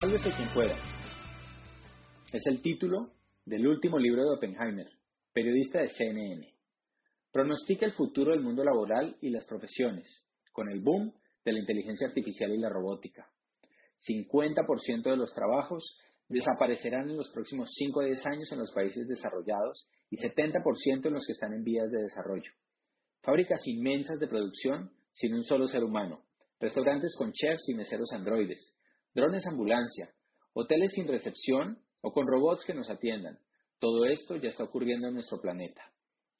Sálvese quien pueda. Es el título del último libro de Oppenheimer, periodista de CNN. Pronostica el futuro del mundo laboral y las profesiones, con el boom de la inteligencia artificial y la robótica. 50% de los trabajos desaparecerán en los próximos 5 o 10 años en los países desarrollados y 70% en los que están en vías de desarrollo. Fábricas inmensas de producción sin un solo ser humano, restaurantes con chefs y meseros androides, drones ambulancia, hoteles sin recepción o con robots que nos atiendan. Todo esto ya está ocurriendo en nuestro planeta.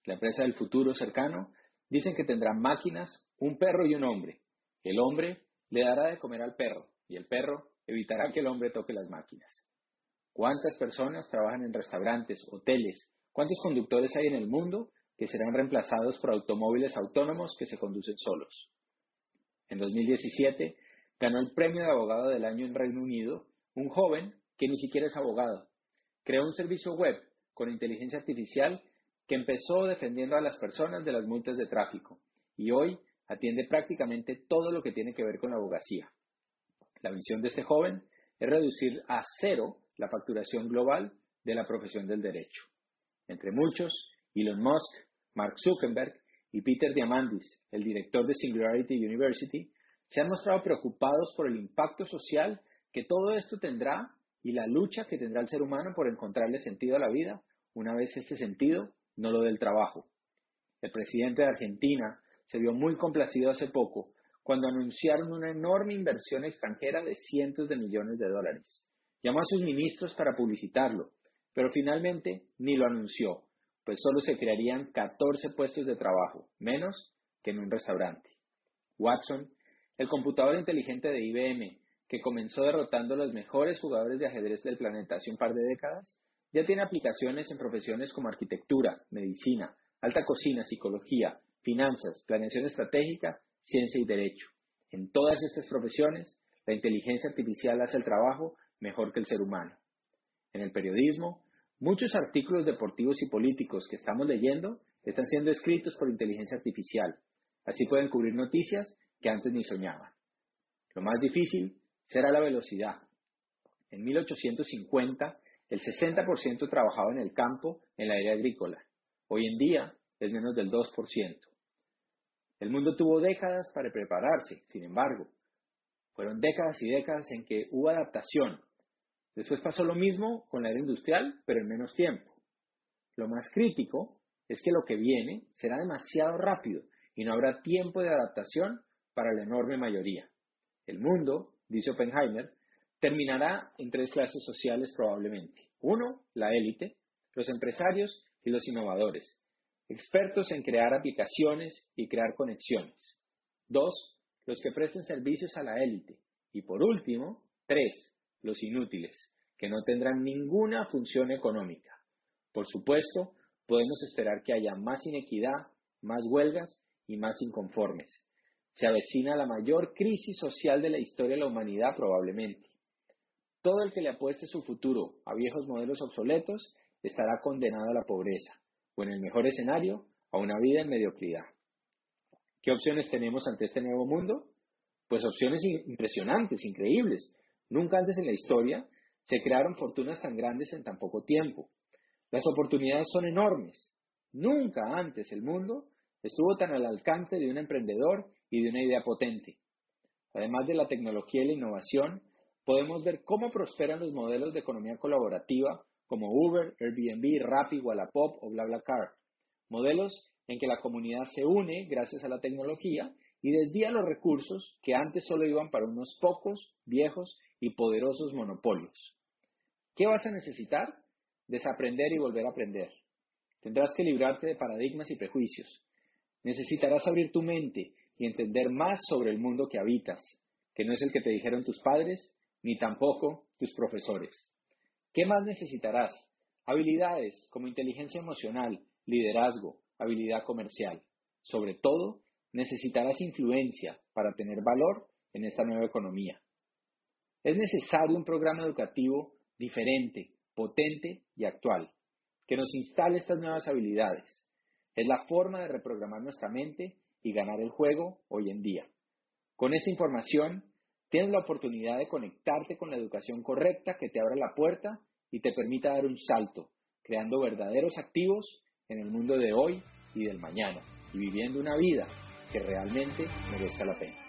La empresa del futuro cercano dicen que tendrá máquinas, un perro y un hombre. El hombre le dará de comer al perro y el perro evitará que el hombre toque las máquinas. ¿Cuántas personas trabajan en restaurantes, hoteles? ¿Cuántos conductores hay en el mundo que serán reemplazados por automóviles autónomos que se conducen solos? En 2017, Ganó el premio de abogado del año en Reino Unido un joven que ni siquiera es abogado. Creó un servicio web con inteligencia artificial que empezó defendiendo a las personas de las multas de tráfico y hoy atiende prácticamente todo lo que tiene que ver con la abogacía. La misión de este joven es reducir a cero la facturación global de la profesión del derecho. Entre muchos, Elon Musk, Mark Zuckerberg y Peter Diamandis, el director de Singularity University, se han mostrado preocupados por el impacto social que todo esto tendrá y la lucha que tendrá el ser humano por encontrarle sentido a la vida una vez este sentido no lo del trabajo. El presidente de Argentina se vio muy complacido hace poco cuando anunciaron una enorme inversión extranjera de cientos de millones de dólares. Llamó a sus ministros para publicitarlo, pero finalmente ni lo anunció, pues solo se crearían 14 puestos de trabajo, menos que en un restaurante. Watson el computador inteligente de IBM, que comenzó derrotando a los mejores jugadores de ajedrez del planeta hace un par de décadas, ya tiene aplicaciones en profesiones como arquitectura, medicina, alta cocina, psicología, finanzas, planeación estratégica, ciencia y derecho. En todas estas profesiones, la inteligencia artificial hace el trabajo mejor que el ser humano. En el periodismo, muchos artículos deportivos y políticos que estamos leyendo están siendo escritos por inteligencia artificial. Así pueden cubrir noticias que antes ni soñaban. Lo más difícil será la velocidad. En 1850, el 60% trabajaba en el campo, en la área agrícola. Hoy en día es menos del 2%. El mundo tuvo décadas para prepararse, sin embargo. Fueron décadas y décadas en que hubo adaptación. Después pasó lo mismo con la era industrial, pero en menos tiempo. Lo más crítico es que lo que viene será demasiado rápido y no habrá tiempo de adaptación para la enorme mayoría. El mundo, dice Oppenheimer, terminará en tres clases sociales probablemente. Uno, la élite, los empresarios y los innovadores, expertos en crear aplicaciones y crear conexiones. Dos, los que presten servicios a la élite. Y por último, tres, los inútiles, que no tendrán ninguna función económica. Por supuesto, podemos esperar que haya más inequidad, más huelgas y más inconformes. Se avecina la mayor crisis social de la historia de la humanidad probablemente. Todo el que le apueste su futuro a viejos modelos obsoletos estará condenado a la pobreza, o en el mejor escenario, a una vida en mediocridad. ¿Qué opciones tenemos ante este nuevo mundo? Pues opciones impresionantes, increíbles. Nunca antes en la historia se crearon fortunas tan grandes en tan poco tiempo. Las oportunidades son enormes. Nunca antes el mundo estuvo tan al alcance de un emprendedor y de una idea potente. Además de la tecnología y la innovación, podemos ver cómo prosperan los modelos de economía colaborativa como Uber, Airbnb, Rappi, Wallapop o BlaBlaCar. Modelos en que la comunidad se une gracias a la tecnología y desvía los recursos que antes solo iban para unos pocos, viejos y poderosos monopolios. ¿Qué vas a necesitar? Desaprender y volver a aprender. Tendrás que librarte de paradigmas y prejuicios. Necesitarás abrir tu mente y entender más sobre el mundo que habitas, que no es el que te dijeron tus padres, ni tampoco tus profesores. ¿Qué más necesitarás? Habilidades como inteligencia emocional, liderazgo, habilidad comercial. Sobre todo, necesitarás influencia para tener valor en esta nueva economía. Es necesario un programa educativo diferente, potente y actual, que nos instale estas nuevas habilidades. Es la forma de reprogramar nuestra mente y ganar el juego hoy en día. Con esta información, Tienes la oportunidad de conectarte con la educación correcta que te abra la puerta y te permita dar un salto, creando verdaderos activos en el mundo de hoy y del mañana y viviendo una vida que realmente merezca la pena.